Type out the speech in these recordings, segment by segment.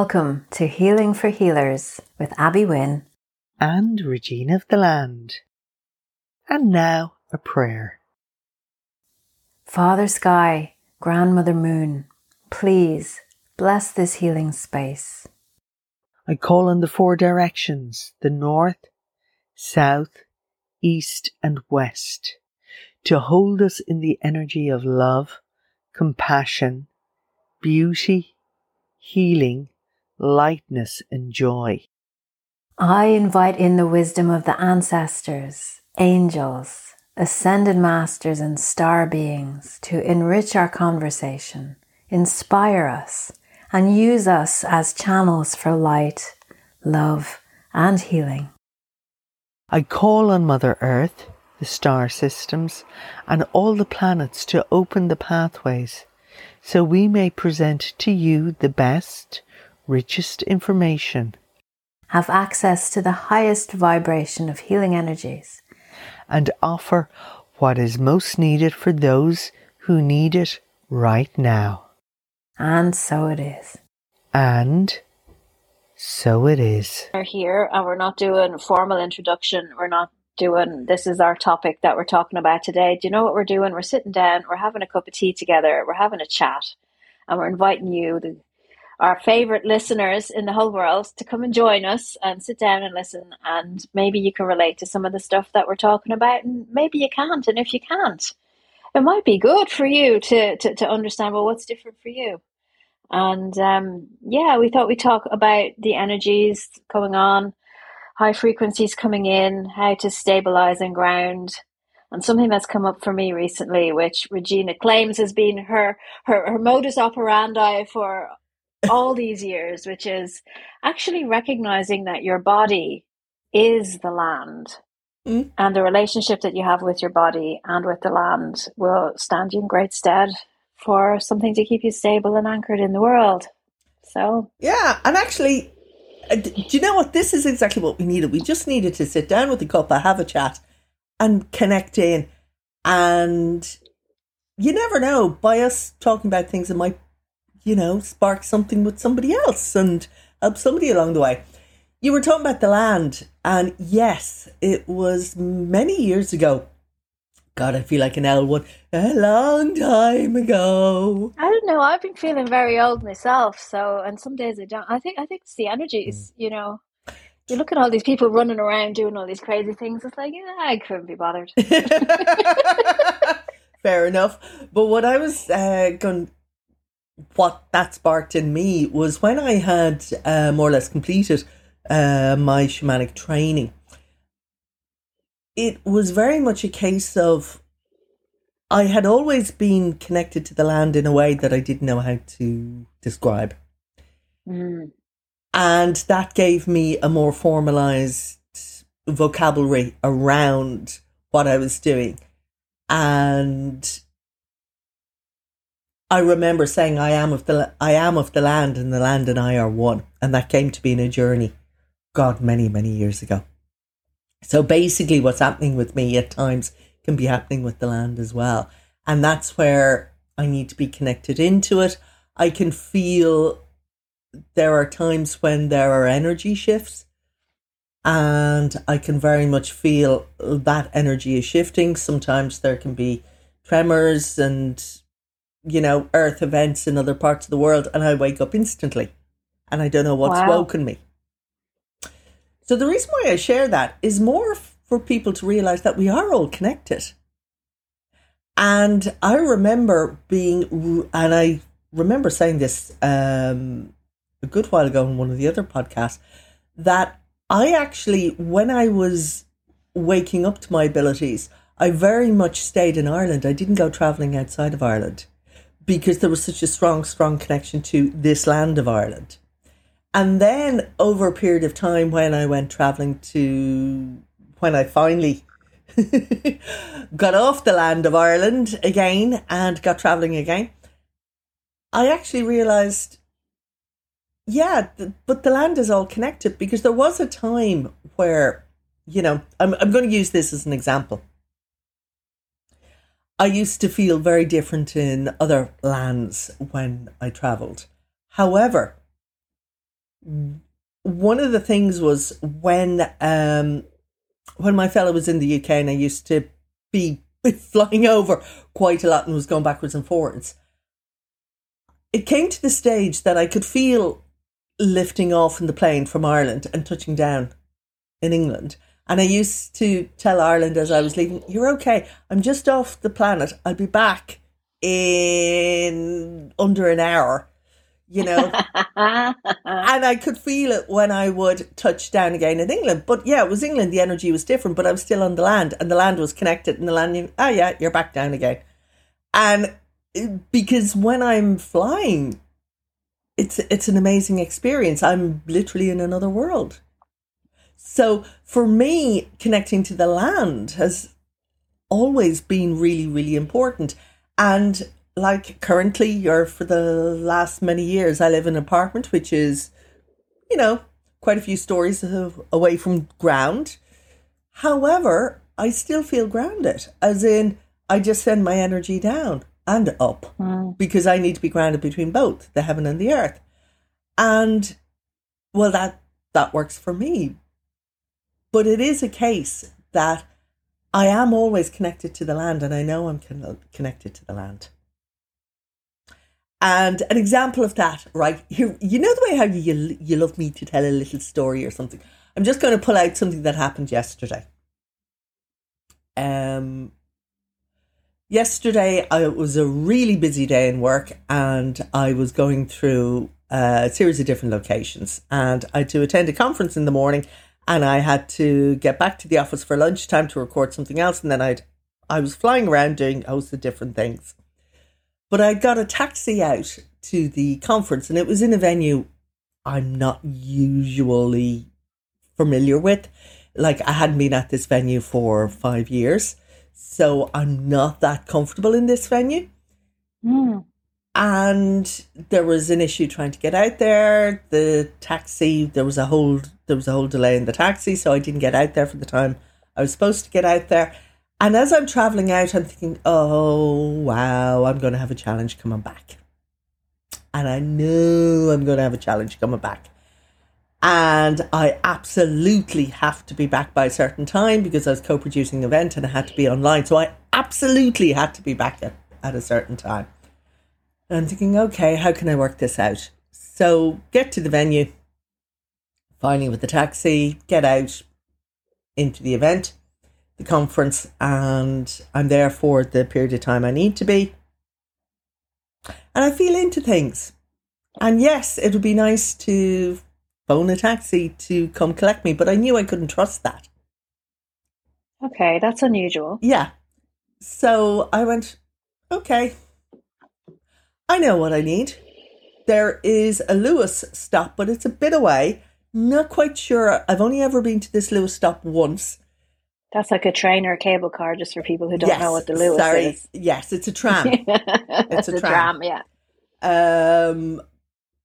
Welcome to Healing for Healers with Abby Wynne and Regina of the Land. And now a prayer. Father Sky, Grandmother Moon, please bless this healing space. I call on the four directions the north, south, east, and west to hold us in the energy of love, compassion, beauty, healing, lightness, and joy. I invite in the wisdom of the ancestors, angels, ascended masters, and star beings to enrich our conversation, inspire us, and use us as channels for light, love, and healing. I call on Mother Earth, the star systems, and all the planets to open the pathways so we may present to you the best, richest information. Have access to the highest vibration of healing energies. And offer what is most needed for those who need it right now. And so it is. And so it is. We're here and we're not doing formal introduction. We're not doing this is our topic that we're talking about today. Do you know what we're doing? We're sitting down, we're having a cup of tea together, we're having a chat, and we're inviting you, the, our favorite listeners in the whole world, to come and join us and sit down and listen. And maybe you can relate to some of the stuff that we're talking about, and maybe you can't. And if you can't, it might be good for you to to, to understand well what's different for you. And um, yeah, we thought we'd talk about the energies going on high frequencies coming in, how to stabilize and ground. And something that's come up for me recently, which Regina claims has been her her, her modus operandi for all these years, which is actually recognizing that your body is the land. Mm. And the relationship that you have with your body and with the land will stand you in great stead for something to keep you stable and anchored in the world. So, yeah, and actually, uh, do you know what? This is exactly what we needed. We just needed to sit down with a couple, have a chat, and connect in. And you never know, by us talking about things, it might, you know, spark something with somebody else and help somebody along the way. You were talking about the land, and yes, it was many years ago God, I feel like an Elwood. A long time ago. I don't know. I've been feeling very old myself. So, and some days I don't. I think I think it's the energies. Mm. You know, you look at all these people running around doing all these crazy things. It's like, yeah, I couldn't be bothered. Fair enough. But what I was uh, going, what that sparked in me was when I had uh, more or less completed uh, my shamanic training it was very much a case of I had always been connected to the land in a way that I didn't know how to describe. Mm. And that gave me a more formalized vocabulary around what I was doing. And I remember saying I am of the I am of the land and the land and I are one. And that came to be in a journey, God, many, many years ago. So basically, what's happening with me at times can be happening with the land as well. And that's where I need to be connected into it. I can feel there are times when there are energy shifts, and I can very much feel that energy is shifting. Sometimes there can be tremors and, you know, earth events in other parts of the world, and I wake up instantly and I don't know what's wow. woken me. So the reason why I share that is more for people to realize that we are all connected. And I remember being, and I remember saying this um, a good while ago in one of the other podcasts, that I actually, when I was waking up to my abilities, I very much stayed in Ireland. I didn't go traveling outside of Ireland because there was such a strong, strong connection to this land of Ireland. And then over a period of time, when I went traveling to, when I finally got off the land of Ireland again and got traveling again, I actually realized, yeah, but the land is all connected because there was a time where, you know, I'm, I'm going to use this as an example. I used to feel very different in other lands when I traveled. However, one of the things was when um, when my fellow was in the UK and I used to be flying over quite a lot and was going backwards and forwards. It came to the stage that I could feel lifting off in the plane from Ireland and touching down in England. And I used to tell Ireland as I was leaving, You're okay. I'm just off the planet. I'll be back in under an hour you know. and I could feel it when I would touch down again in England. But yeah, it was England, the energy was different, but I was still on the land and the land was connected and the land knew, oh yeah, you're back down again. And uh, because when I'm flying, it's it's an amazing experience. I'm literally in another world. So for me, connecting to the land has always been really, really important. And like currently or for the last many years, I live in an apartment which is, you know, quite a few stories away from ground. However, I still feel grounded, as in I just send my energy down and up mm. because I need to be grounded between both the heaven and the earth. And well, that that works for me. But it is a case that I am always connected to the land, and I know I'm con- connected to the land. And an example of that, right here, you know the way how you you love me to tell a little story or something. I'm just going to pull out something that happened yesterday. Um, yesterday I, it was a really busy day in work, and I was going through a series of different locations, and I had to attend a conference in the morning, and I had to get back to the office for lunchtime to record something else, and then I'd I was flying around doing a host of different things. But I got a taxi out to the conference and it was in a venue I'm not usually familiar with. Like I hadn't been at this venue for five years. So I'm not that comfortable in this venue. Mm. And there was an issue trying to get out there. The taxi, there was a whole there was a whole delay in the taxi, so I didn't get out there for the time I was supposed to get out there. And as I'm traveling out, I'm thinking, oh, wow, I'm going to have a challenge coming back. And I know I'm going to have a challenge coming back. And I absolutely have to be back by a certain time because I was co producing an event and I had to be online. So I absolutely had to be back at, at a certain time. And I'm thinking, okay, how can I work this out? So get to the venue, finally with the taxi, get out into the event the conference and I'm there for the period of time I need to be. And I feel into things. And yes, it would be nice to phone a taxi to come collect me, but I knew I couldn't trust that. Okay, that's unusual. Yeah. So I went, okay, I know what I need. There is a Luas stop, but it's a bit away. Not quite sure. I've only ever been to this Luas stop once. That's like a train or a cable car, just for people who don't yes, know what the Luas sorry. is. Yes, it's a tram. it's a, a tram. tram. Yeah. Um.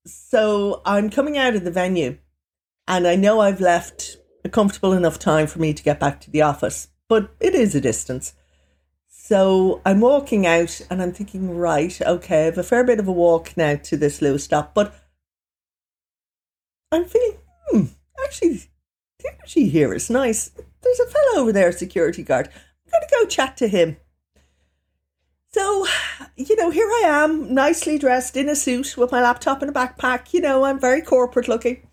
So I'm coming out of the venue, and I know I've left a comfortable enough time for me to get back to the office, but it is a distance. So I'm walking out, and I'm thinking, right, okay, I have a fair bit of a walk now to this Luas stop, but I'm feeling, hmm, actually, the energy here is nice there's a fellow over there, security guard. I'm going to go chat to him. So, you know, here I am, nicely dressed in a suit with my laptop and a backpack. You know, I'm very corporate looking.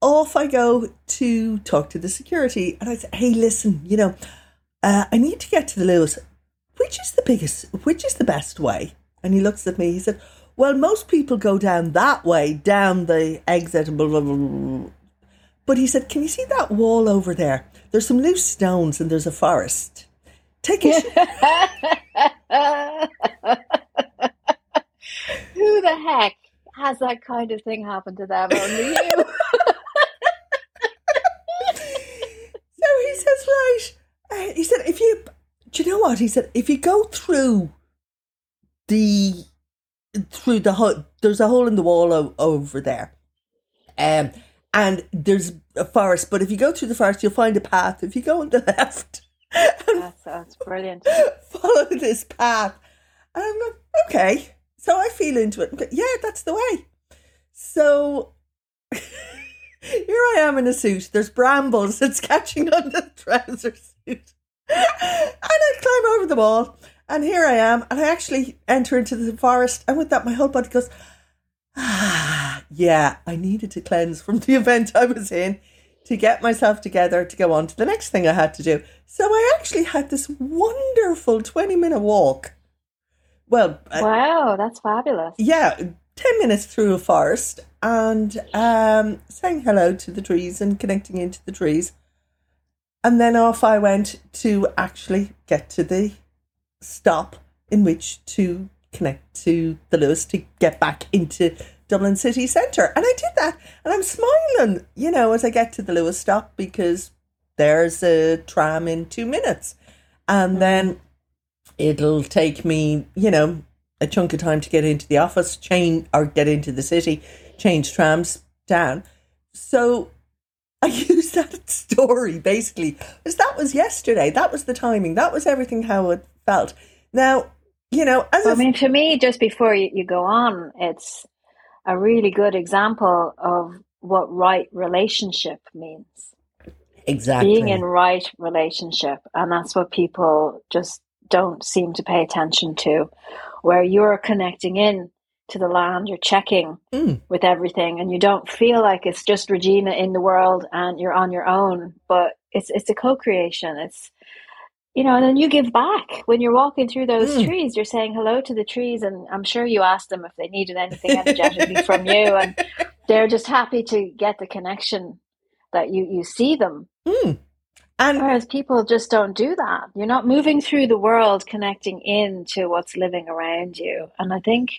Off I go to talk to the security, and I say, "Hey, listen, you know, uh, I need to get to the Luas. Which is the biggest? Which is the best way?" And he looks at me. He said, "Well, most people go down that way, down the exit." Blah, blah, blah, but he said, Can you see that wall over there? There's some loose stones and there's a forest. Take it. Who the heck has that kind of thing happened to them? Only you. so he says, Right. Uh, he said, If you, do you know what? He said, If you go through the, through the hole, there's a hole in the wall o- over there. Um, and there's a forest. But if you go through the forest, you'll find a path. If you go on the left, that's, that's brilliant. Follow this path. And I'm like, okay. So I feel into it. Yeah, that's the way. So here I am in a suit. There's brambles. It's catching on the trouser suit. And I climb over the wall. And here I am. And I actually enter into the forest. And with that, my whole body goes, ah, yeah, I needed to cleanse from the event I was in to get myself together to go on to the next thing I had to do. So I actually had this wonderful 20 minute walk. Well, uh, Wow, that's fabulous. yeah, 10 minutes through a forest and um, saying hello to the trees and connecting into the trees. And then off I went to actually get to the stop in which to connect to the Luas to get back into Dublin city centre. And I did that. And I'm smiling, you know, as I get to the Luas stop because there's a tram in two minutes. And mm. then it'll take me, you know, a chunk of time to get into the office, change or get into the city, change trams down. So I use that story basically because that was yesterday. That was the timing. That was everything how it felt. Now, you know, as I mean, for me, just before you, you go on, it's a really good example of what right relationship means. exactly Being in right relationship. And that's what people just don't seem to pay attention to, where you're connecting in to the land, you're checking Mm. with everything, and you don't feel like it's just Regina in the world and you're on your own, but it's it's a co-creation. It's you know, and then you give back when you're walking through those Mm. trees. You're saying hello to the trees, and I'm sure you asked them if they needed anything energetically from you, and they're just happy to get the connection that you you see them. Mm. and Whereas people just don't do that. You're not moving through the world connecting in to what's living around you. And I think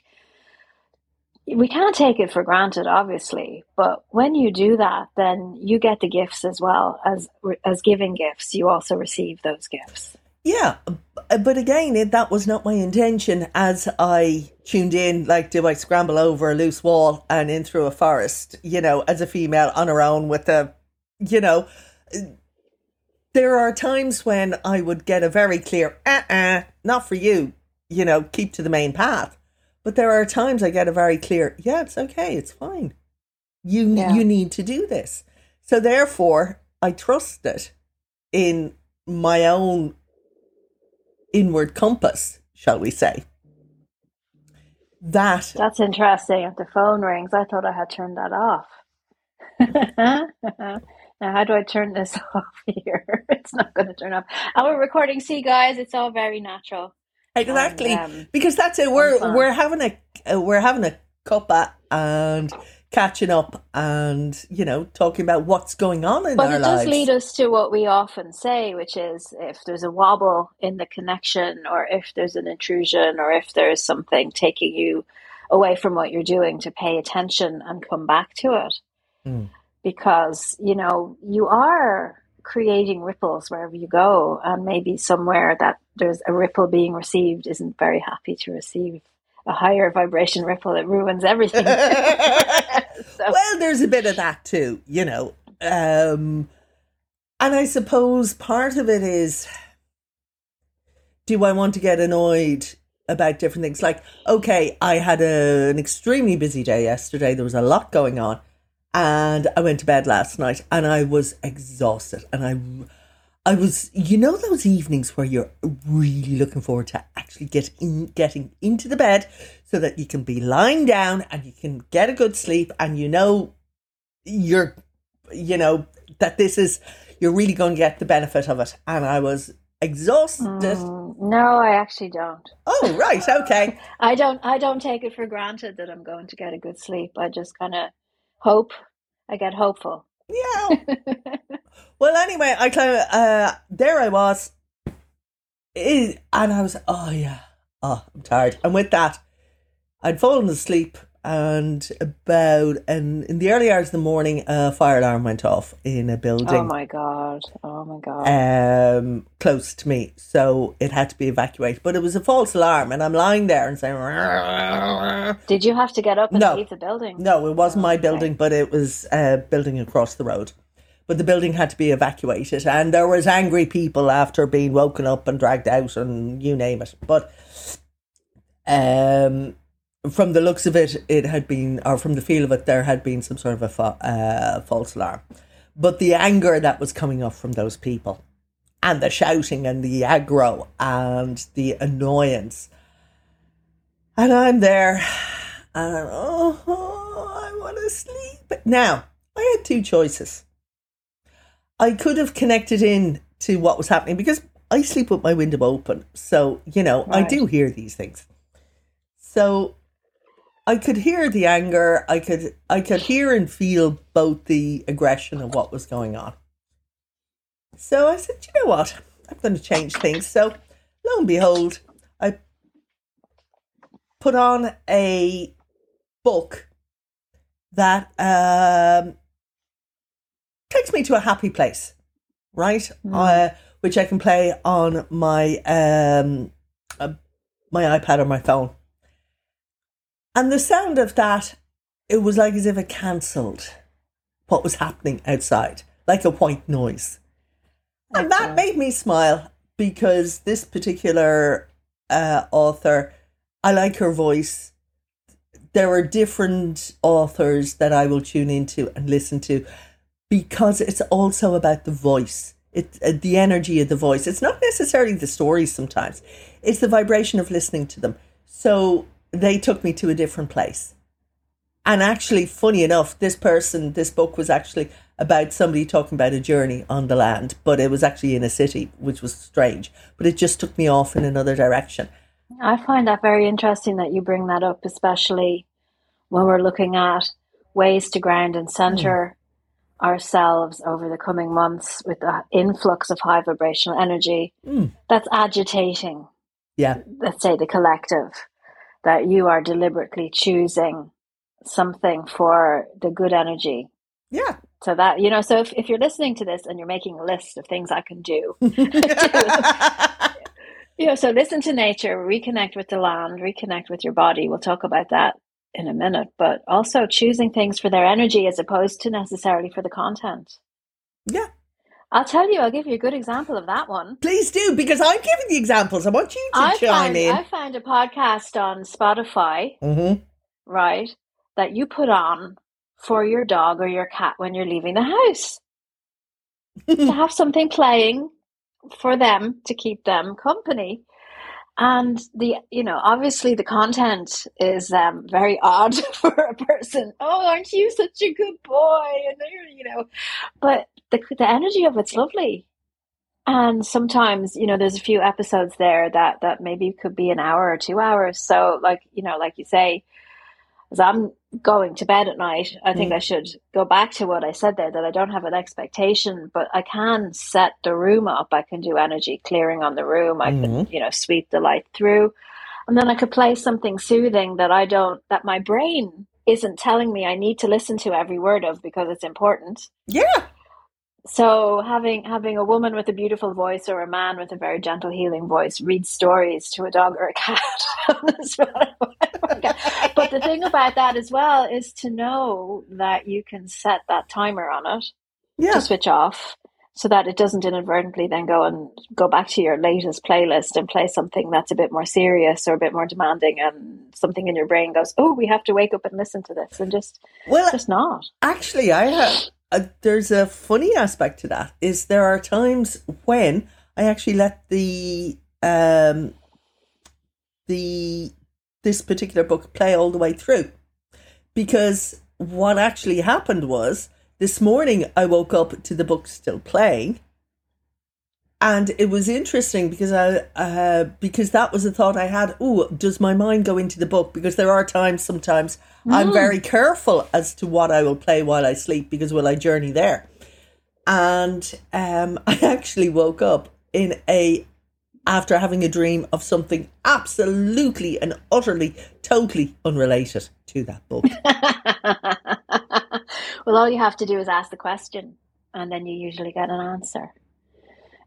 we can't take it for granted, obviously, but when you do that, then you get the gifts as well as as giving gifts. You also receive those gifts. Yeah, but again, that was not my intention as I tuned in. Like, do I scramble over a loose wall and in through a forest, you know, as a female on her own with a, you know, there are times when I would get a very clear, uh uh not for you, you know, keep to the main path. But there are times I get a very clear, yeah, it's okay, it's fine. You, Yeah. you need to do this. So therefore, I trust it in my own inward compass, shall we say. That That's interesting. If the phone rings, I thought I had turned that off. now, how do I turn this off here? It's not going to turn off. And we're recording. See, guys, it's all very natural. Exactly And, um, because that's it. We're fun. we're having a uh, we're having a cuppa and catching up and you know talking about what's going on in the But our it does lead us to what we often say, which is if there's a wobble in the connection, or if there's an intrusion, or if there's something taking you away from what you're doing, to pay attention and come back to it. Mm. Because, you know, you are creating ripples wherever you go, and maybe somewhere that there's a ripple being received isn't very happy to receive a higher vibration ripple that ruins everything. so, well, there's a bit of that too, you know. Um, and I suppose part of it is do I want to get annoyed about different things? Like, okay, I had a, an extremely busy day yesterday, there was a lot going on, and I went to bed last night and I was exhausted. And I. I was, you know, those evenings where you're really looking forward to actually get in, getting into the bed so that you can be lying down and you can get a good sleep and you know you're, you know, that this is, you're really going to get the benefit of it. And I was exhausted. Mm, no, I actually don't. Oh, right. Okay. I don't I don't take it for granted that I'm going to get a good sleep. I just kind of hope I get hopeful. Yeah. Well, anyway, I climb, uh, there I was. And I was, oh, yeah. Oh, I'm tired. And with that, I'd fallen asleep. And about, and in the early hours of the morning, a fire alarm went off in a building. oh my god. Oh my god. um, close to me. So it had to be evacuated. But it was a false alarm. And I'm lying there and saying, Did you have to get up and No. leave the building? No, it wasn't my Okay. building, but it was a building across the road. But the building had to be evacuated, and there was angry people after being woken up and dragged out, and you name it. But um, from the looks of it, it had been, or from the feel of it, there had been some sort of a fa- uh, false alarm. But the anger that was coming up from those people, and the shouting, and the aggro, and the annoyance, and I'm there, and I'm, oh, oh I want to sleep. Now, I had two choices. I could have connected in to what was happening because I sleep with my window open. So, you know, I do hear these things. So I could hear the anger, I could I could hear and feel both the aggression of what was going on. So I said, you know what? I'm going to change things. So lo and behold, I put on a book that um, takes me to a happy place, right? Uh, which I can play on my um, uh, my iPad or my phone. And the sound of that, it was like as if it cancelled what was happening outside, like a white noise. And that made me smile because this particular uh, author, I like her voice. There are different authors that I will tune into and listen to because it's also about the voice. It, uh, the energy of the voice. It's not necessarily the stories sometimes. It's the vibration of listening to them. So they took me to a different place. And actually, funny enough, this person, this book was actually about somebody talking about a journey on the land, but it was actually in a city, which was strange. But it just took me off in another direction. I find that very interesting that you bring that up, especially when we're looking at ways to ground and center ourselves over the coming months with the influx of high vibrational energy Mm. that's agitating, Yeah. let's say, the collective, that you are deliberately choosing something for the good energy. Yeah. So that, you know, so if, if you're listening to this and you're making a list of things I can do, you know, so listen to nature, reconnect with the land, reconnect with your body. We'll talk about that in a minute, but also choosing things for their energy as opposed to necessarily for the content. yeah. I'll tell you, I'll give you a good example of that one. Please do, because I'm giving the examples. I want you to I chime found, in. I found a podcast on Spotify, hmm right, that you put on for your dog or your cat when you're leaving the house to have something playing for them to keep them company. And the, you know, obviously the content is um, very odd for a person. Oh, aren't you such a good boy? And you know, but the the energy of it's lovely. And sometimes, you know, there's a few episodes there that that maybe could be an hour or two hours. So, like, you know, like you say, as I'm going to bed at night, I think Mm. I should go back to what I said there that I don't have an expectation, but I can set the room up. I can do energy clearing on the room. I can, you know, sweep the light through. And then I could play something soothing that I don't, that my brain isn't telling me I need to listen to every word of because it's important. Yeah. So having having a woman with a beautiful voice or a man with a very gentle healing voice read stories to a dog or a cat. on the Spotify. but the thing about that as well is to know that you can set that timer on it Yeah. to switch off so that it doesn't inadvertently then go and go back to your latest playlist and play something that's a bit more serious or a bit more demanding and something in your brain goes oh we have to wake up and listen to this and just Well, just not Actually, I have. Uh, there's a funny aspect to that. Is there are times when I actually let the um the this particular book play all the way through, because what actually happened was this morning I woke up to the book still playing. And it was interesting because I uh, because that was a thought I had. Oh, does my mind go into the book? Because there are times sometimes I'm very careful as to what I will play while I sleep because will I journey there? And um, I actually woke up in a after having a dream of something absolutely and utterly, totally unrelated to that book. well, all you have to do is ask the question, and then you usually get an answer.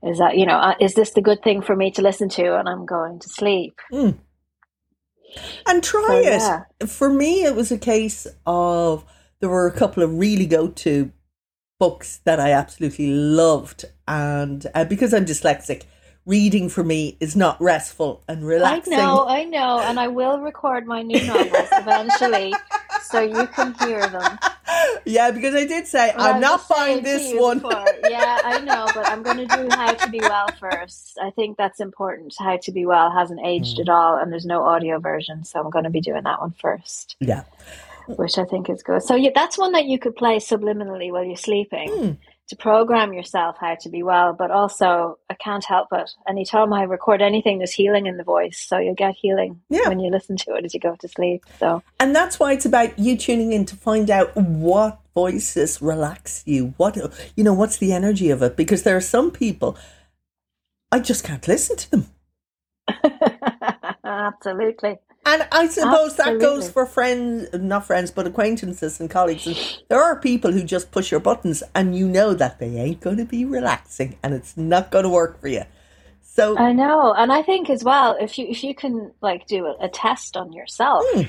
Is that you know, uh, is this the good thing for me to listen to? And I'm going to sleep. and try So, it. yeah. For me, it was a case of there were a couple of really go to books that I absolutely loved, and uh, because I'm dyslexic, reading for me is not restful and relaxing. I know, I know, and I will record my new novels eventually, so you can hear them. Yeah, because I did say Well, I'm not buying this one. yeah, I know, but I'm going to do How to Be Well first. I think that's important. How to Be Well hasn't aged Mm. at all, and there's no audio version, so I'm going to be doing that one first, Yeah. which I think is good. So yeah, that's one that you could play subliminally while you're sleeping. Hmm. To program yourself how to be well, but also I can't help it. Anytime I record anything, there's healing in the voice, so you'll get healing Yeah. when you listen to it as you go to sleep. So And that's why it's about you tuning in to find out what voices relax you. What you know, what's the energy of it? Because there are some people I just can't listen to them. absolutely. And I suppose that goes for friends, not friends, but acquaintances and colleagues. And there are people who just push your buttons and you know that they ain't going to be relaxing and it's not going to work for you. So, I know, and I think as well, if you if you can like do a, a test on yourself, Hmm.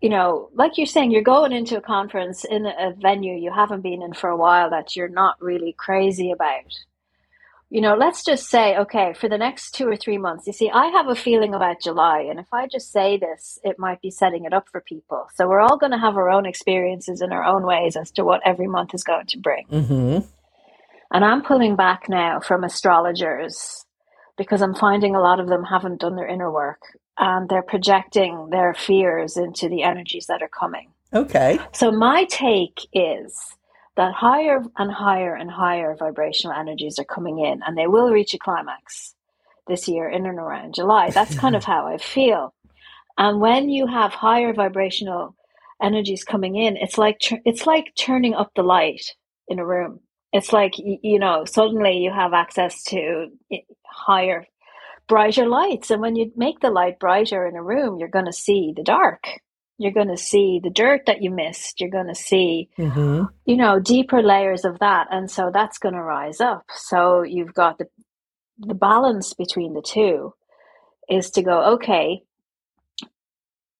you know, like you're saying, you're going into a conference in a venue you haven't been in for a while that you're not really crazy about. You know, let's just say, okay, for the next two or three months, you see, I have a feeling about July, and if I just say this, it might be setting it up for people. So we're all going to have our own experiences in our own ways as to what every month is going to bring. hmm And I'm pulling back now from astrologers because I'm finding a lot of them haven't done their inner work and they're projecting their fears into the energies that are coming. okay. So, my take is that higher and higher and higher vibrational energies are coming in and they will reach a climax this year in and around July. That's kind of how I feel. And when you have higher vibrational energies coming in, it's like it's like turning up the light in a room. It's like you know, suddenly you have access to eh, higher, brighter lights, and when you make the light brighter in a room, you're going to see the dark. You're going to see the dirt that you missed. You're going to see hmm you know deeper layers of that. And so that's going to rise up. So you've got the the balance between the two is to go okay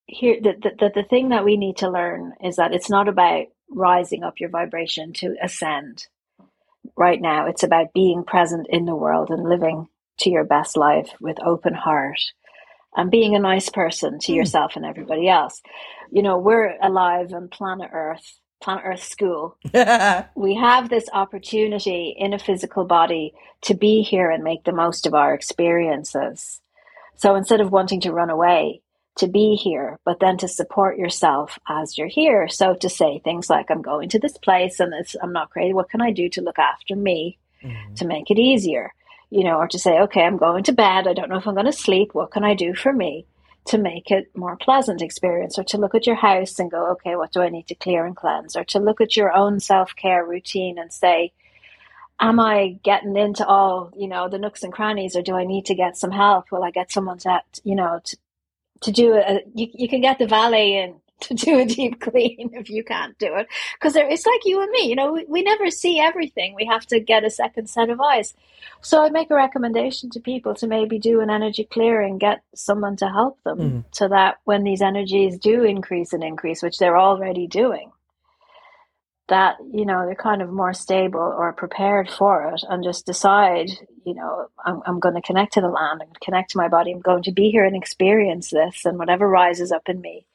here the, the, the thing that we need to learn is that it's not about rising up your vibration to ascend right now. It's about being present in the world and living to your best life with open heart and being a nice person to Mm. yourself and everybody else you know we're alive on planet earth planet earth school we have this opportunity in a physical body to be here and make the most of our experiences. So instead of wanting to run away, to be here, but then to support yourself as you're here. So to say things like, I'm going to this place and it's, I'm not crazy. What can I do to look after me to make it easier? You know, or to say, okay, I'm going to bed. I don't know if I'm going to sleep. What can I do for me to make it more pleasant experience? Or to look at your house and go, okay, what do I need to clear and cleanse? Or to look at your own self care routine and say, am I getting into all, you know, the nooks and crannies or do I need to get some help? Will I get someone to, you know, to, to do a, uh, you, you can get the valet in to do a deep clean if you can't do it. Because it's like you and me, you know, we, we never see everything. We have to get a second set of eyes. So I make a recommendation to people to maybe do an energy clearing, get someone to help them Mm. so that when these energies do increase and increase, which they're already doing, that you know they're kind of more stable or prepared for it and just decide you know i'm, I'm going to connect to the land and connect to my body i'm going to be here and experience this and whatever rises up in me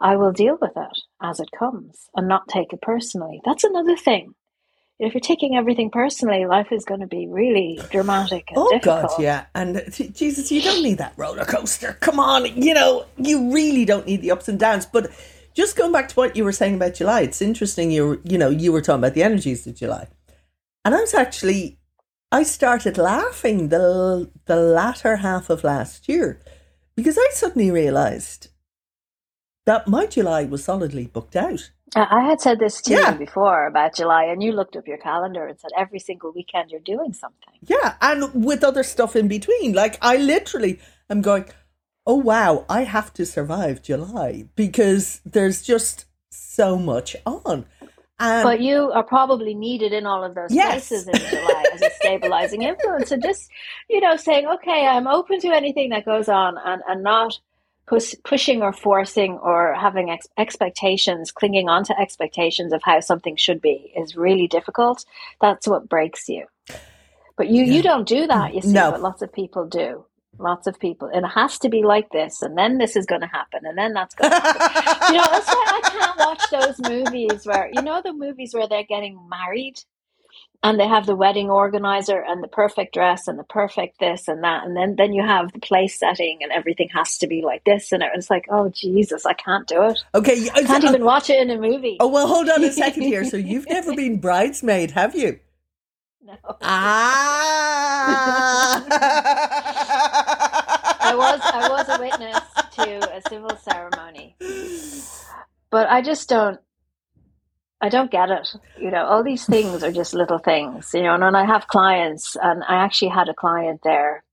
i will deal with it as it comes and not take it personally that's another thing if you're taking everything personally life is going to be really dramatic and Oh difficult God, yeah, and uh, Jesus, you don't need that roller coaster. Come on, you know, you really don't need the ups and downs. But just going back to what you were saying about July, it's interesting. You you know, you were talking about the energies of July, and I was actually, I started laughing the the latter half of last year because I suddenly realised that my July was solidly booked out. I had said this to Yeah. you before about July, and you looked up your calendar and said every single weekend you're doing something. Yeah, and with other stuff in between. Like I literally am going, oh wow, I have to survive July because there's just so much on. And But you are probably needed in all of those Yes. places in July as a stabilizing influence. And just, you know, saying, okay, I'm open to anything that goes on and, and not push, pushing or forcing or having ex- expectations, clinging on to expectations of how something should be is really difficult. That's what breaks you. But you, Yeah. you don't do that, you see, No. but lots of people do. Lots of people. It has to be like this, and then this is going to happen, and then that's going to happen. you know, that's why I can't watch those movies where, you know, the movies where they're getting married and they have the wedding organizer and the perfect dress and the perfect this and that. And then, then you have the place setting and everything has to be like this. And it's like, oh, Jesus, I can't do it. okay, i can't even watch it in a movie. Oh well, hold on a second here. So you've never been bridesmaid, have you? No. Ah. I was I was a witness to a civil ceremony, but I just don't. I don't get it. You know, all these things are just little things. You know, and when I have clients, and I actually had a client there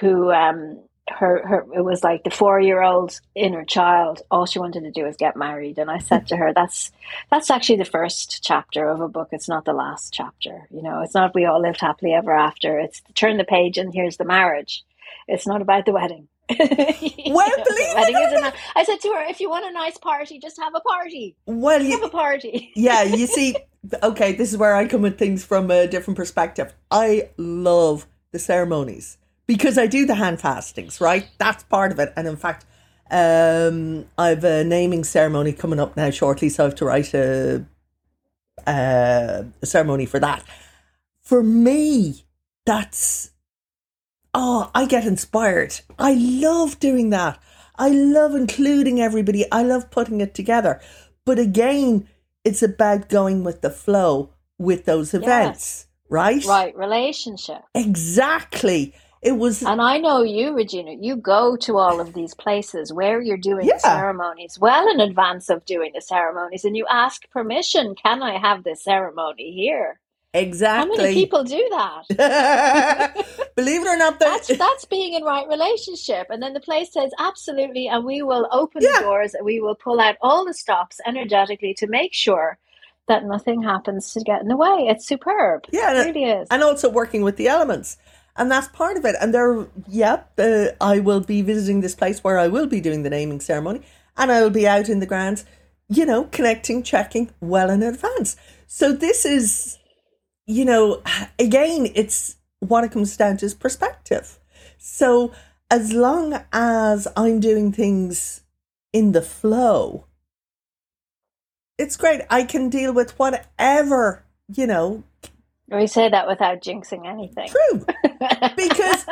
who, um, her her it was like the four year old inner child. All she wanted to do was get married, and I said to her, "That's that's actually the first chapter of a book. It's not the last chapter. You know, it's not we all lived happily ever after. It's turn the page and here's the marriage. It's not about the wedding." well, believe it or not- I said to her, "If you want a nice party, just have a party. well, Have a party." yeah, you see, okay, this is where I come at things from a different perspective. I love the ceremonies because I do the hand fastings, right? That's part of it. And in fact, um, I've a naming ceremony coming up now shortly, so I have to write a, uh, a ceremony for that. For me, that's oh, I get inspired. I love doing that. I love including everybody. I love putting it together. But again, it's about going with the flow with those events, right? right, relationship. Exactly. It was And I know you, Regina, you go to all of these places where you're doing Yeah. ceremonies well in advance of doing the ceremonies and you ask permission, can I have this ceremony here? How exactly. many people do that? Believe it or not, That's that's being in right relationship. And then the place says absolutely and we will open Yeah. the doors and we will pull out all the stops energetically to make sure that nothing happens to get in the way. It's superb. Yeah, it really is. and also working with the elements. And that's part of it. And there, yep, uh, I will be visiting this place where I will be doing the naming ceremony, and I will be out in the grounds, you know, connecting, checking well in advance. So this is, you know, again, it's what it comes down to is perspective. So as long as I'm doing things in the flow, it's great. I can deal with whatever, you know, we say that without jinxing anything. true. Because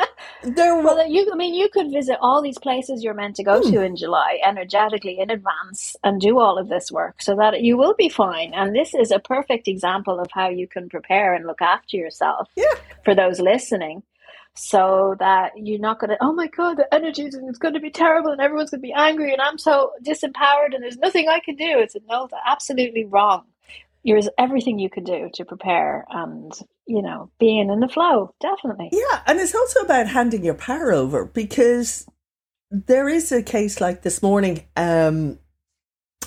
there Well, you, I mean, you could visit all these places you're meant to go Hmm. to in July energetically in advance and do all of this work so that you will be fine. And this is a perfect example of how you can prepare and look after yourself Yeah. for those listening so that you're not going to, oh my God, the energy is it's going to be terrible and everyone's going to be angry and I'm so disempowered and there's nothing I can do. It's no, absolutely wrong. There's everything you can do to prepare and, you know, being in the flow, definitely. Yeah, and it's also about handing your power over because there is a case like this morning. Um,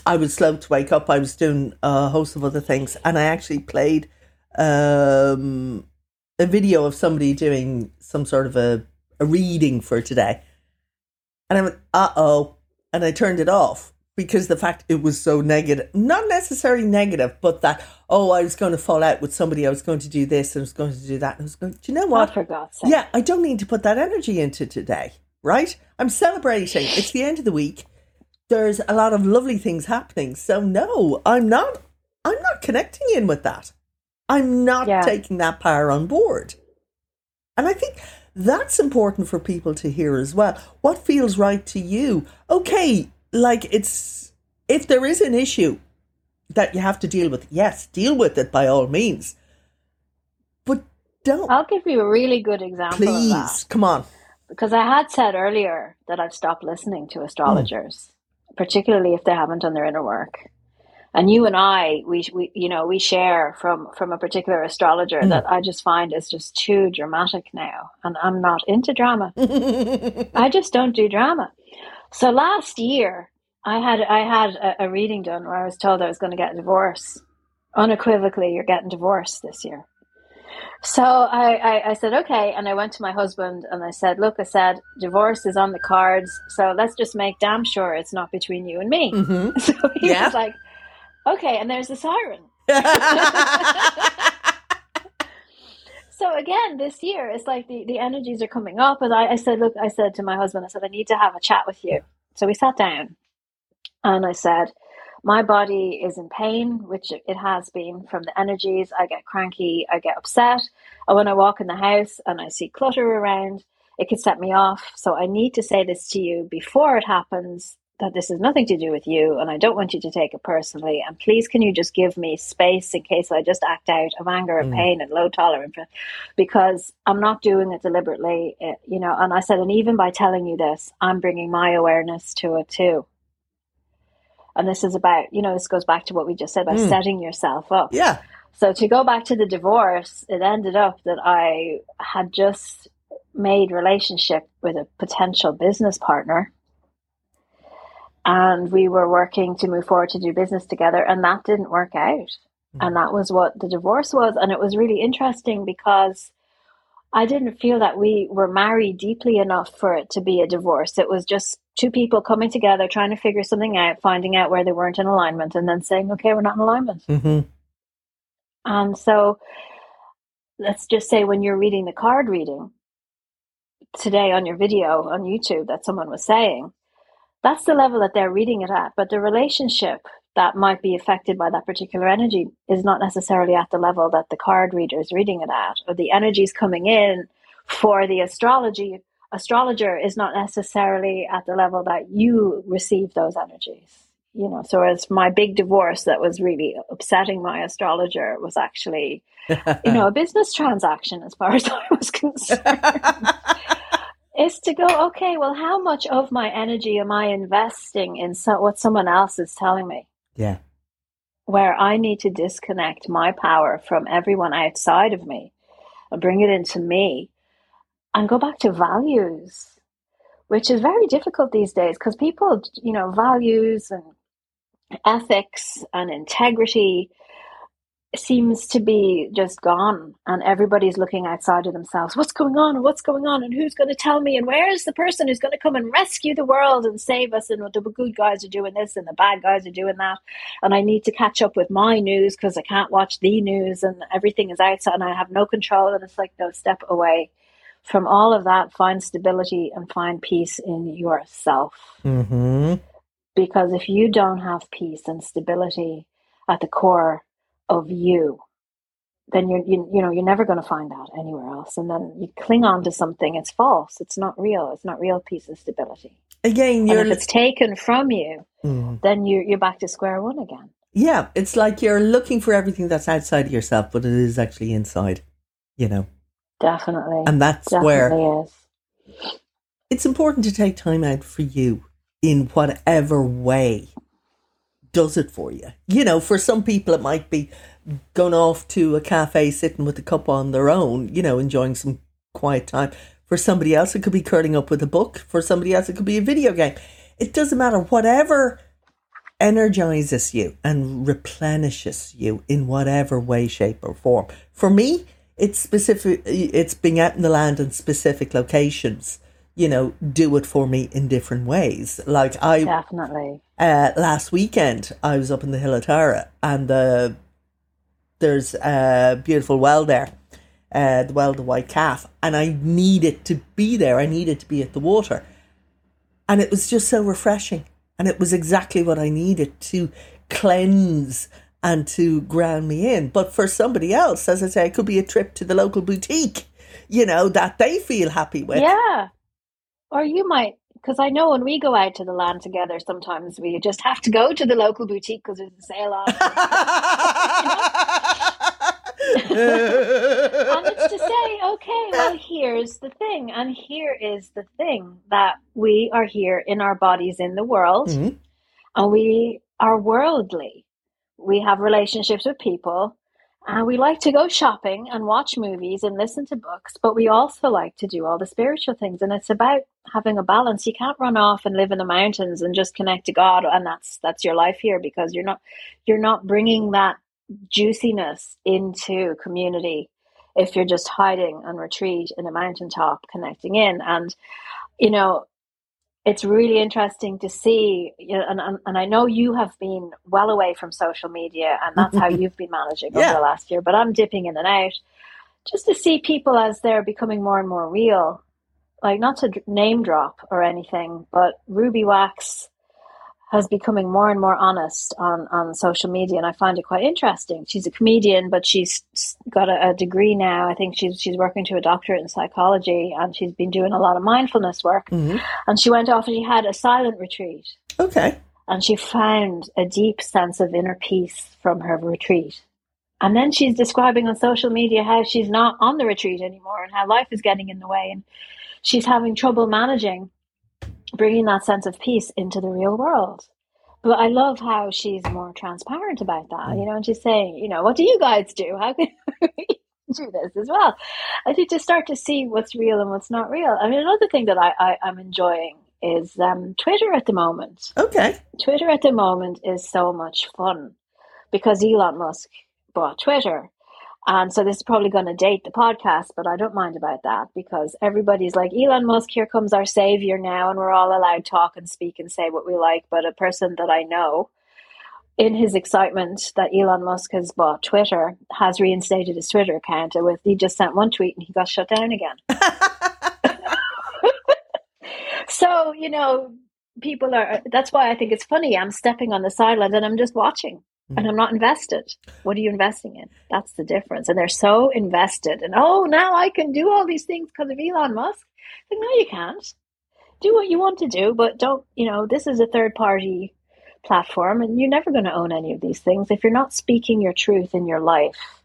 I was slow to wake up. I was doing a host of other things, and I actually played um, a video of somebody doing some sort of a, a reading for today. And I went, uh oh. And I turned it off because the fact it was so negative, not necessarily negative, but that, oh, I was going to fall out with somebody, I was going to do this, I was going to do that. And I was going, do you know what? for God's sake. Yeah, I don't need to put that energy into today, right? I'm celebrating. It's the end of the week. There's a lot of lovely things happening. So no, I'm not I'm not connecting in with that. I'm not Yeah. taking that power on board. And I think that's important for people to hear as well. What feels right to you? Okay, like it's if there is an issue that you have to deal with, yes, deal with it by all means. But don't I'll give you a really good example please come on. Because I had said earlier that I've stopped listening to astrologers, particularly if they haven't done their inner work. And you and I, we, we you know, we share from from a particular astrologer Mm. that I just find is just too dramatic now, and I'm not into drama. I just don't do drama. So last year, I had I had a, a reading done where I was told I was going to get a divorce. Unequivocally, you're getting divorced this year. So I, I, I said, okay. And I went to my husband and I said, look, I said, divorce is on the cards. So let's just make damn sure it's not between you and me. hmm So he Yeah. was like, okay. And there's the siren. so again, this year, it's like the, the energies are coming up. And I, I said, look, I said to my husband, I said, I need to have a chat with you. So we sat down and I said, my body is in pain, which it has been from the energies. I get cranky, I get upset. And when I walk in the house and I see clutter around, it could set me off. So I need to say this to you before it happens that this has nothing to do with you and I don't want you to take it personally. And please, can you just give me space in case I just act out of anger and mm. pain and low tolerance? Because I'm not doing it deliberately, eh, you know. And I said, and even by telling you this, I'm bringing my awareness to it too. And this is about, you know, this goes back to what we just said about mm. setting yourself up. Yeah. So to go back to the divorce, it ended up that I had just made relationship with a potential business partner and we were working to move forward to do business together and that didn't work out mm-hmm. and that was what the divorce was and it was really interesting because i didn't feel that we were married deeply enough for it to be a divorce it was just two people coming together trying to figure something out finding out where they weren't in alignment and then saying okay we're not in alignment mm-hmm. and so let's just say when you're reading the card reading today on your video on youtube that someone was saying that's the level that they're reading it at. But the relationship that might be affected by that particular energy is not necessarily at the level that the card reader is reading it at, or the energies coming in for the astrology astrologer is not necessarily at the level that you receive those energies. You know, so as my big divorce that was really upsetting my astrologer was actually, you know, a business transaction as far as I was concerned is to go, okay, well, how much of my energy am I investing in so, what someone else is telling me? Yeah. Where I need to disconnect my power from everyone outside of me and bring it into me and go back to values, which is very difficult these days because people, you know, values and ethics and integrity seems to be just gone and everybody's looking outside of themselves. What's going on? And what's going on? And who's going to tell me? And where is the person who's going to come and rescue the world and save us and what the good guys are doing this and the bad guys are doing that? And i need to catch up with my news because i can't watch the news and everything is outside and i have no control. And it's like no step away from all of that. Find stability and find peace in yourself. Mm-hmm. because if you don't have peace and stability at the core of you, then you're you, you know you're never going to find that anywhere else. And then you cling on to something; it's false. It's not real. It's not real peace and stability. Again, you're and if it's taken from you, mm. then you're you're back to square one again. Yeah, it's like you're looking for everything that's outside of yourself, but it is actually inside. You know. Definitely. And that's Definitely where is. it's important to take time out for you in whatever way does it for you. You know, for some people, it might be going off to a cafe, sitting with a cup on their own, you know, enjoying some quiet time. For somebody else, it could be curling up with a book. For somebody else, it could be a video game. It doesn't matter. Whatever energizes you and replenishes you in whatever way, shape, or form. For me, it's specific. It's being out in the land in specific locations you know, do it for me in different ways. Like I definitely uh, last weekend, I was up in the Hill of Tara, and uh, there's a beautiful well there, uh, the well of the White Calf, and I needed to be there. I needed to be at the water, and it was just so refreshing, and it was exactly what I needed to cleanse and to ground me in. But for somebody else, as I say, it could be a trip to the local boutique, you know, that they feel happy with. Yeah. Or you might, because I know when we go out to the land together, sometimes we just have to go to the local boutique because there's a sale on. and it's to say, okay, well, here's the thing, and here is the thing that we are here in our bodies in the world, mm-hmm. and we are worldly. We have relationships with people, and we like to go shopping and watch movies and listen to books, but we also like to do all the spiritual things. And it's about having a balance. You can't run off and live in the mountains and just connect to God, and that's that's your life here because you're not you're not bringing that juiciness into community if you're just hiding and retreat in a mountaintop connecting in. And you know, it's really interesting to see you know, and, and, and I know you have been well away from social media and that's how you've been managing yeah. over the last year but I'm dipping in and out just to see people as they're becoming more and more real. Like not to name drop or anything, but Ruby Wax has becoming more and more honest on, on social media, and I find it quite interesting. She's a comedian, but she's got a, a, degree now. I think she's she's working to a doctorate in psychology, and she's been doing a lot of mindfulness work. Mm-hmm. And she went off and she had a silent retreat. Okay. And she found a deep sense of inner peace from her retreat. And then she's describing on social media how she's not on the retreat anymore and how life is getting in the way, and she's having trouble managing bringing that sense of peace into the real world. But I love how she's more transparent about that, you know, and she's saying, you know, what do you guys do? How can we do this as well? I think to start to see what's real and what's not real. I mean, another thing that I, I, am enjoying is um, Twitter at the moment. Okay. Twitter at the moment is so much fun because Elon Musk bought Twitter. And so this is probably going to date the podcast, but I don't mind about that because everybody's like, Elon Musk, here comes our savior now, and we're all allowed to talk and speak and say what we like. But a person that I know, in his excitement that Elon Musk has bought Twitter, has reinstated his Twitter account. And with he just sent one tweet and he got shut down again. so, you know, people are that's why I think it's funny. I'm stepping on the sidelines and I'm just watching and mm. I'm not invested. What are you investing in? That's the difference. And they're so invested. And oh, now I can do all these things because of Elon Musk. Like, no, you can't. Do what you want to do, but don't, you know, this is a third party platform and you're never going to own any of these things if you're not speaking your truth in your life.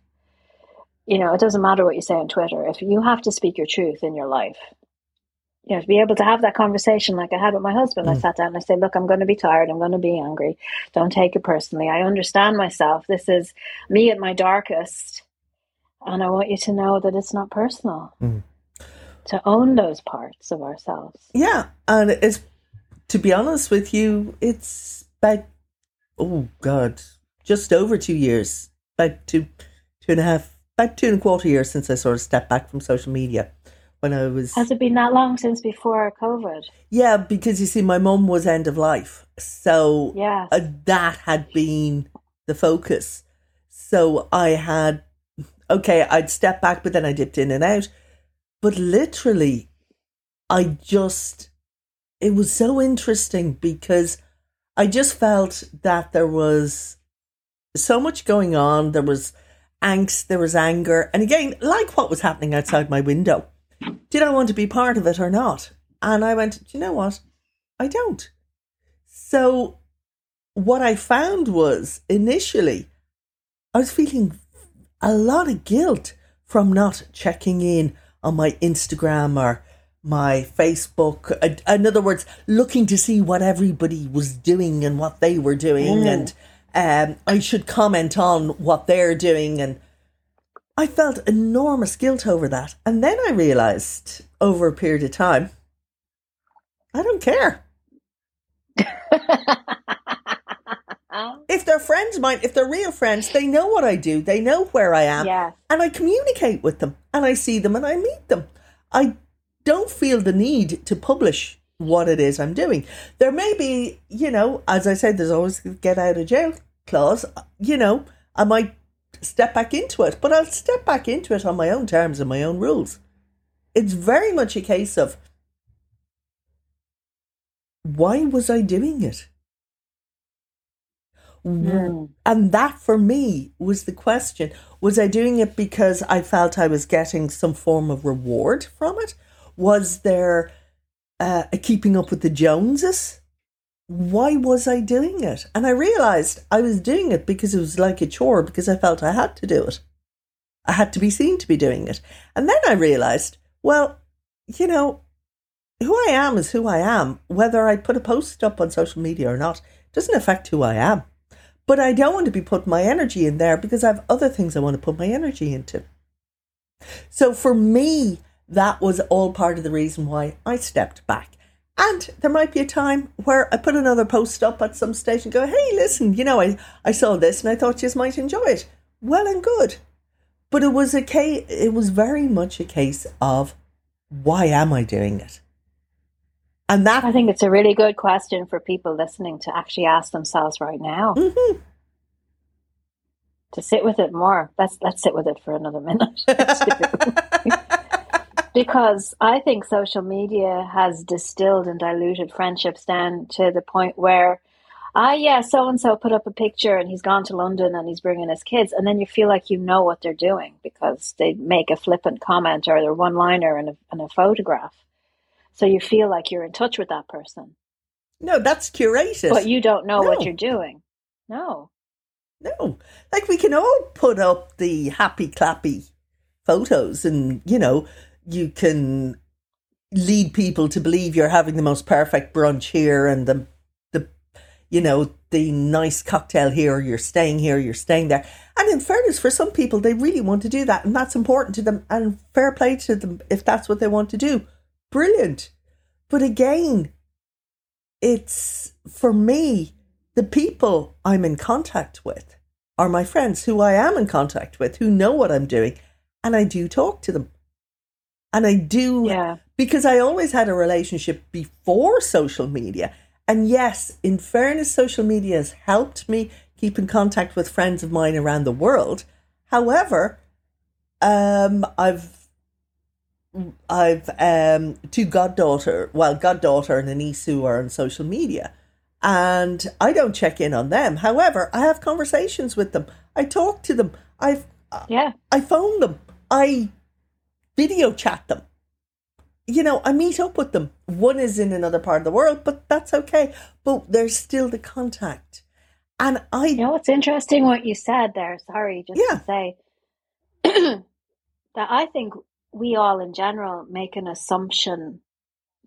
You know, it doesn't matter what you say on Twitter. If you have to speak your truth in your life, you know, to be able to have that conversation like I had with my husband, mm. I sat down and I said, Look, I'm going to be tired. I'm going to be angry. Don't take it personally. I understand myself. This is me at my darkest. And I want you to know that it's not personal. Mm. To own those parts of ourselves. Yeah. And it's, to be honest with you, it's about, oh God, just over two years, about two, two and a half, about two and a quarter years since I sort of stepped back from social media when I was. Has it been that long since before COVID? Yeah, because you see, my mum was end of life, so yeah, uh, that had been the focus. So I had okay, I'd step back, but then I dipped in and out. But literally, I just it was so interesting because I just felt that there was so much going on. There was angst, there was anger, and again, like what was happening outside my window did I want to be part of it or not? And I went, do you know what? I don't. So what I found was initially I was feeling a lot of guilt from not checking in on my Instagram or my Facebook. In other words, looking to see what everybody was doing and what they were doing, mm. and um, I should comment on what they're doing and I felt enormous guilt over that. And then I realized over a period of time, I don't care. if they're friends mine, if they're real friends, they know what I do. They know where I am. Yes. And I communicate with them and I see them and I meet them. I don't feel the need to publish what it is I'm doing. There may be, you know, as I said, there's always get out of jail clause. You know, I might step back into it, but I'll step back into it on my own terms and my own rules. It's very much a case of why was I doing it? Mm. And that for me was the question. Was I doing it because I felt I was getting some form of reward from it? Was there uh, a keeping up with the Joneses? Why was I doing it? And I realized I was doing it because it was like a chore because I felt I had to do it. I had to be seen to be doing it. And then I realized, well, you know, who I am is who I am. Whether I put a post up on social media or not doesn't affect who I am. But I don't want to be putting my energy in there because I have other things I want to put my energy into. So for me, that was all part of the reason why I stepped back. And there might be a time where I put another post up at some stage and go, hey, listen, you know, I, I saw this and I thought you might enjoy it. Well and good. But it was a case, it was very much a case of why am I doing it? And that I think it's a really good question for people listening to actually ask themselves right now. Mm-hmm. to sit with it more. Let's let's sit with it for another minute. because I think social media has distilled and diluted friendships down to the point where ah yeah, so and so put up a picture and he's gone to London and he's bringing his kids, and then you feel like you know what they're doing because they make a flippant comment or their one liner in a, in a photograph. So you feel like you're in touch with that person. No, that's curated. But you don't know no. what you're doing. No. No. Like we can all put up the happy clappy photos and, you know, you can lead people to believe you're having the most perfect brunch here and the the you know, the nice cocktail here, you're staying here, you're staying there. And in fairness, for some people they really want to do that and that's important to them and fair play to them if that's what they want to do. Brilliant. But again, it's for me, the people I'm in contact with are my friends who I am in contact with, who know what I'm doing, and I do talk to them. And I do, yeah. because I always had a relationship before social media. And yes, in fairness, social media has helped me keep in contact with friends of mine around the world. However, um, I've I've um two goddaughter, well, goddaughter and a niece who are on social media, and I don't check in on them. However, I have conversations with them. I talk to them. I've yeah. I phone them. I video chat them. You know, I meet up with them. One is in another part of the world, but that's okay. But there's still the contact. And I You know it's interesting what you said there, sorry, just yeah. to say that I think we all in general make an assumption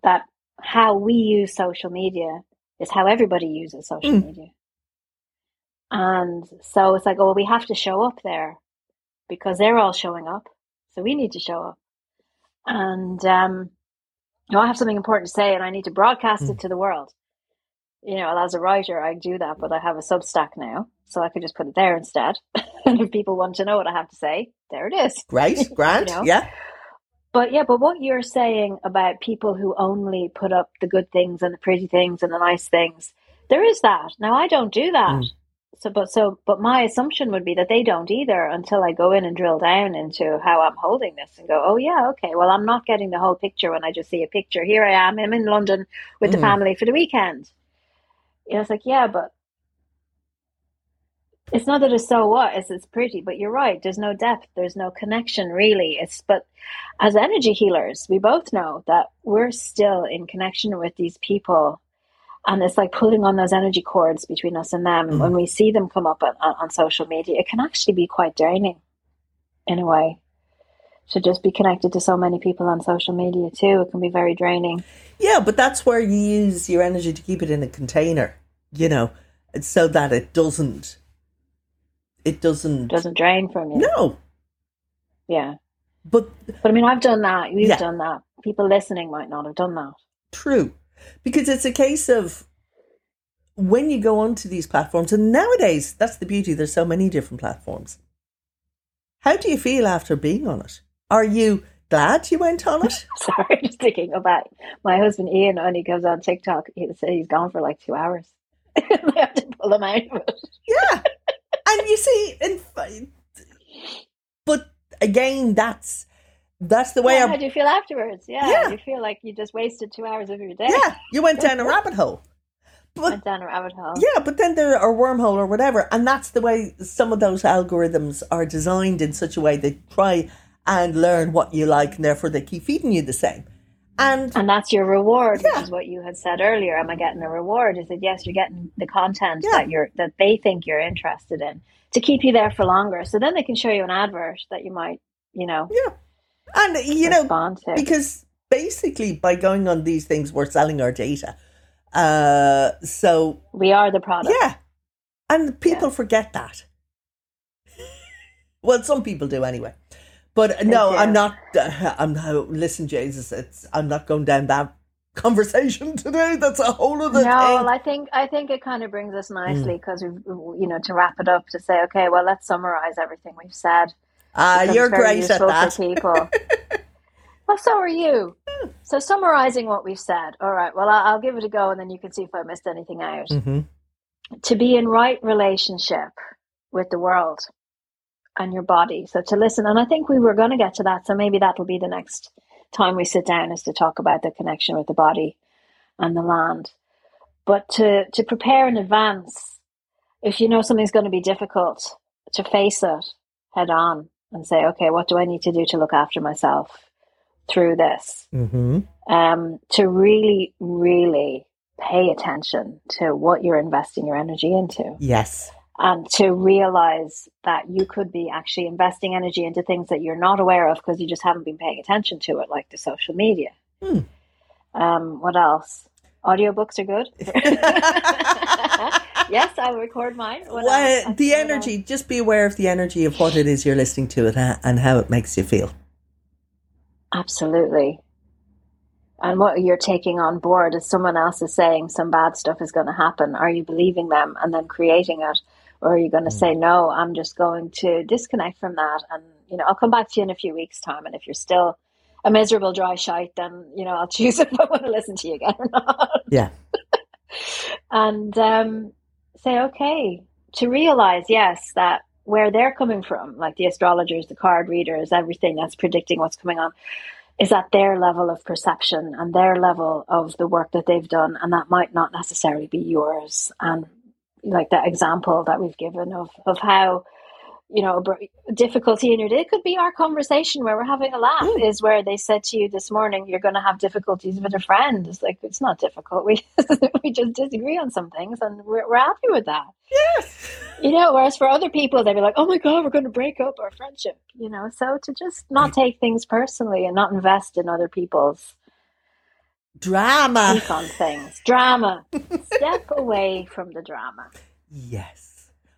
that how we use social media is how everybody uses social mm. media. And so it's like, oh, well, we have to show up there because they're all showing up. So we need to show up. And um, you know, I have something important to say and I need to broadcast mm. it to the world. You know, as a writer, I do that, but I have a Substack now. So I could just put it there instead. and if people want to know what I have to say, there it is. Great, grand, you know? yeah. But yeah, but what you're saying about people who only put up the good things and the pretty things and the nice things, there is that. Now I don't do that. Mm. So, but so, but my assumption would be that they don't either until I go in and drill down into how I'm holding this and go, oh yeah, okay. Well, I'm not getting the whole picture when I just see a picture. Here I am. I'm in London with mm. the family for the weekend. You know, it's like, yeah, but it's not that it's so what it's it's pretty but you're right there's no depth there's no connection really it's but as energy healers we both know that we're still in connection with these people and it's like pulling on those energy cords between us and them mm. when we see them come up on, on social media it can actually be quite draining in a way to just be connected to so many people on social media too it can be very draining yeah but that's where you use your energy to keep it in a container you know so that it doesn't it doesn't doesn't drain from you. No. Yeah. But but I mean, I've done that. You've yeah. done that. People listening might not have done that. True, because it's a case of when you go onto these platforms, and nowadays that's the beauty. There's so many different platforms. How do you feel after being on it? Are you glad you went on it? Sorry, I'm just thinking about my husband Ian. Only goes on TikTok. He said he's gone for like two hours. I have to pull him out of it. Yeah and you see, and but again, that's that's the way. Yeah, how do you feel afterwards? Yeah, yeah, you feel like you just wasted two hours of your day. Yeah, you went down a rabbit hole. But, went down a rabbit hole. Yeah, but then there are wormhole or whatever, and that's the way some of those algorithms are designed in such a way they try and learn what you like, and therefore they keep feeding you the same. And and that's your reward, yeah. which is what you had said earlier. Am I getting a reward? Is that yes, you're getting the content yeah. that you're that they think you're interested in to keep you there for longer. So then they can show you an advert that you might, you know, yeah, and you know, because basically by going on these things, we're selling our data. Uh, so we are the product. Yeah, and people yeah. forget that. well, some people do anyway. But no, I'm not. Uh, I'm not. Listen, Jesus, it's. I'm not going down that conversation today. That's a whole other. No, thing. well, I think I think it kind of brings us nicely because mm. you know to wrap it up to say, okay, well, let's summarize everything we've said. Uh, you're great at that. people. well, so are you. So summarizing what we've said. All right. Well, I'll give it a go, and then you can see if I missed anything out. Mm-hmm. To be in right relationship with the world and your body. So to listen, and I think we were going to get to that. So maybe that will be the next time we sit down is to talk about the connection with the body and the land. But to, to prepare in advance, if you know something's going to be difficult, to face it head on and say, okay, what do I need to do to look after myself through this? Mm-hmm. Um, to really, really pay attention to what you're investing your energy into. Yes. And to realize that you could be actually investing energy into things that you're not aware of because you just haven't been paying attention to it, like the social media. Hmm. Um, what else? Audiobooks are good. yes, I'll record mine. Well, the What energy, just be aware of the energy of what it is you're listening to and, and how it makes you feel. Absolutely. And what you're taking on board is someone else is saying some bad stuff is going to happen. Are you believing them and then creating it? Or are you going to say, no, I'm just going to disconnect from that? And, you know, I'll come back to you in a few weeks' time. And if you're still a miserable dry shite, then, you know, I'll choose if I want to listen to you again or not. Yeah. and um, say, okay, to realize, yes, that where they're coming from, like the astrologers, the card readers, everything that's predicting what's coming on, is at their level of perception and their level of the work that they've done. And that might not necessarily be yours. And like that example that we've given of, of how, you know, difficulty in your day could be our conversation where we're having a laugh Mm. is where they said to you this morning, you're going to have difficulties with a friend. It's like, it's not difficult. We, we just disagree on some things and we're, we're happy with that. Yes. You know, whereas for other people, they'd be like, oh my God, we're going to break up our friendship. You know, so to just not take things personally and not invest in other people's Drama. take on things. Drama. Step away from the drama. Yes.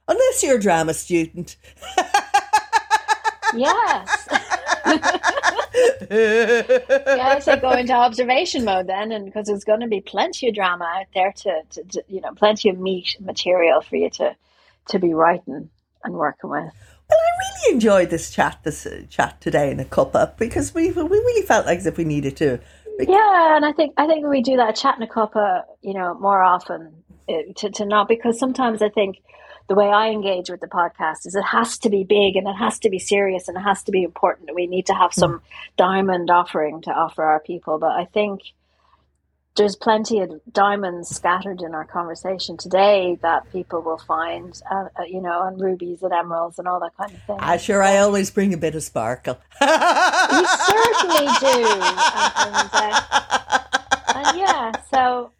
Unless you're a drama student. Yes. yeah, I say go into observation mode then, and because there's going to be plenty of drama out there to, to, to, you know, plenty of meat material for you to to be writing and working with. Well, I really enjoyed this chat, this uh, chat today in a cup up because we we really felt like as if we needed to. Yeah, and I think I think we do that chat in a cuppa, you know, more often uh, to to not because sometimes I think the way I engage with the podcast is it has to be big and it has to be serious and it has to be important. We need to have some diamond offering to offer our people, but I think there's plenty of diamonds scattered in our conversation today that people will find, uh, uh, you know, and rubies and emeralds and all that kind of thing. Ah, sure, I always bring a bit of sparkle. You certainly do. And, and, uh, and yeah, so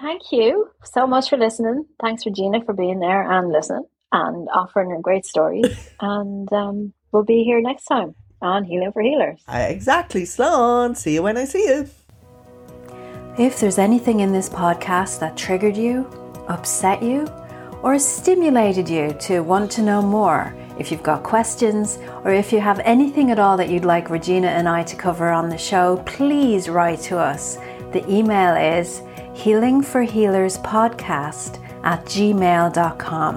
thank you so much for listening. Thanks, Regina, for being there and listening and offering your great stories. and um, we'll be here next time on Healing for Healers. Exactly, Sloan. See you when I see you. If there's anything in this podcast that triggered you, upset you, or stimulated you to want to know more, if you've got questions, or if you have anything at all that you'd like Regina and I to cover on the show, please write to us. The email is healingforhealerspodcast at gmail.com.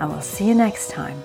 And we'll see you next time.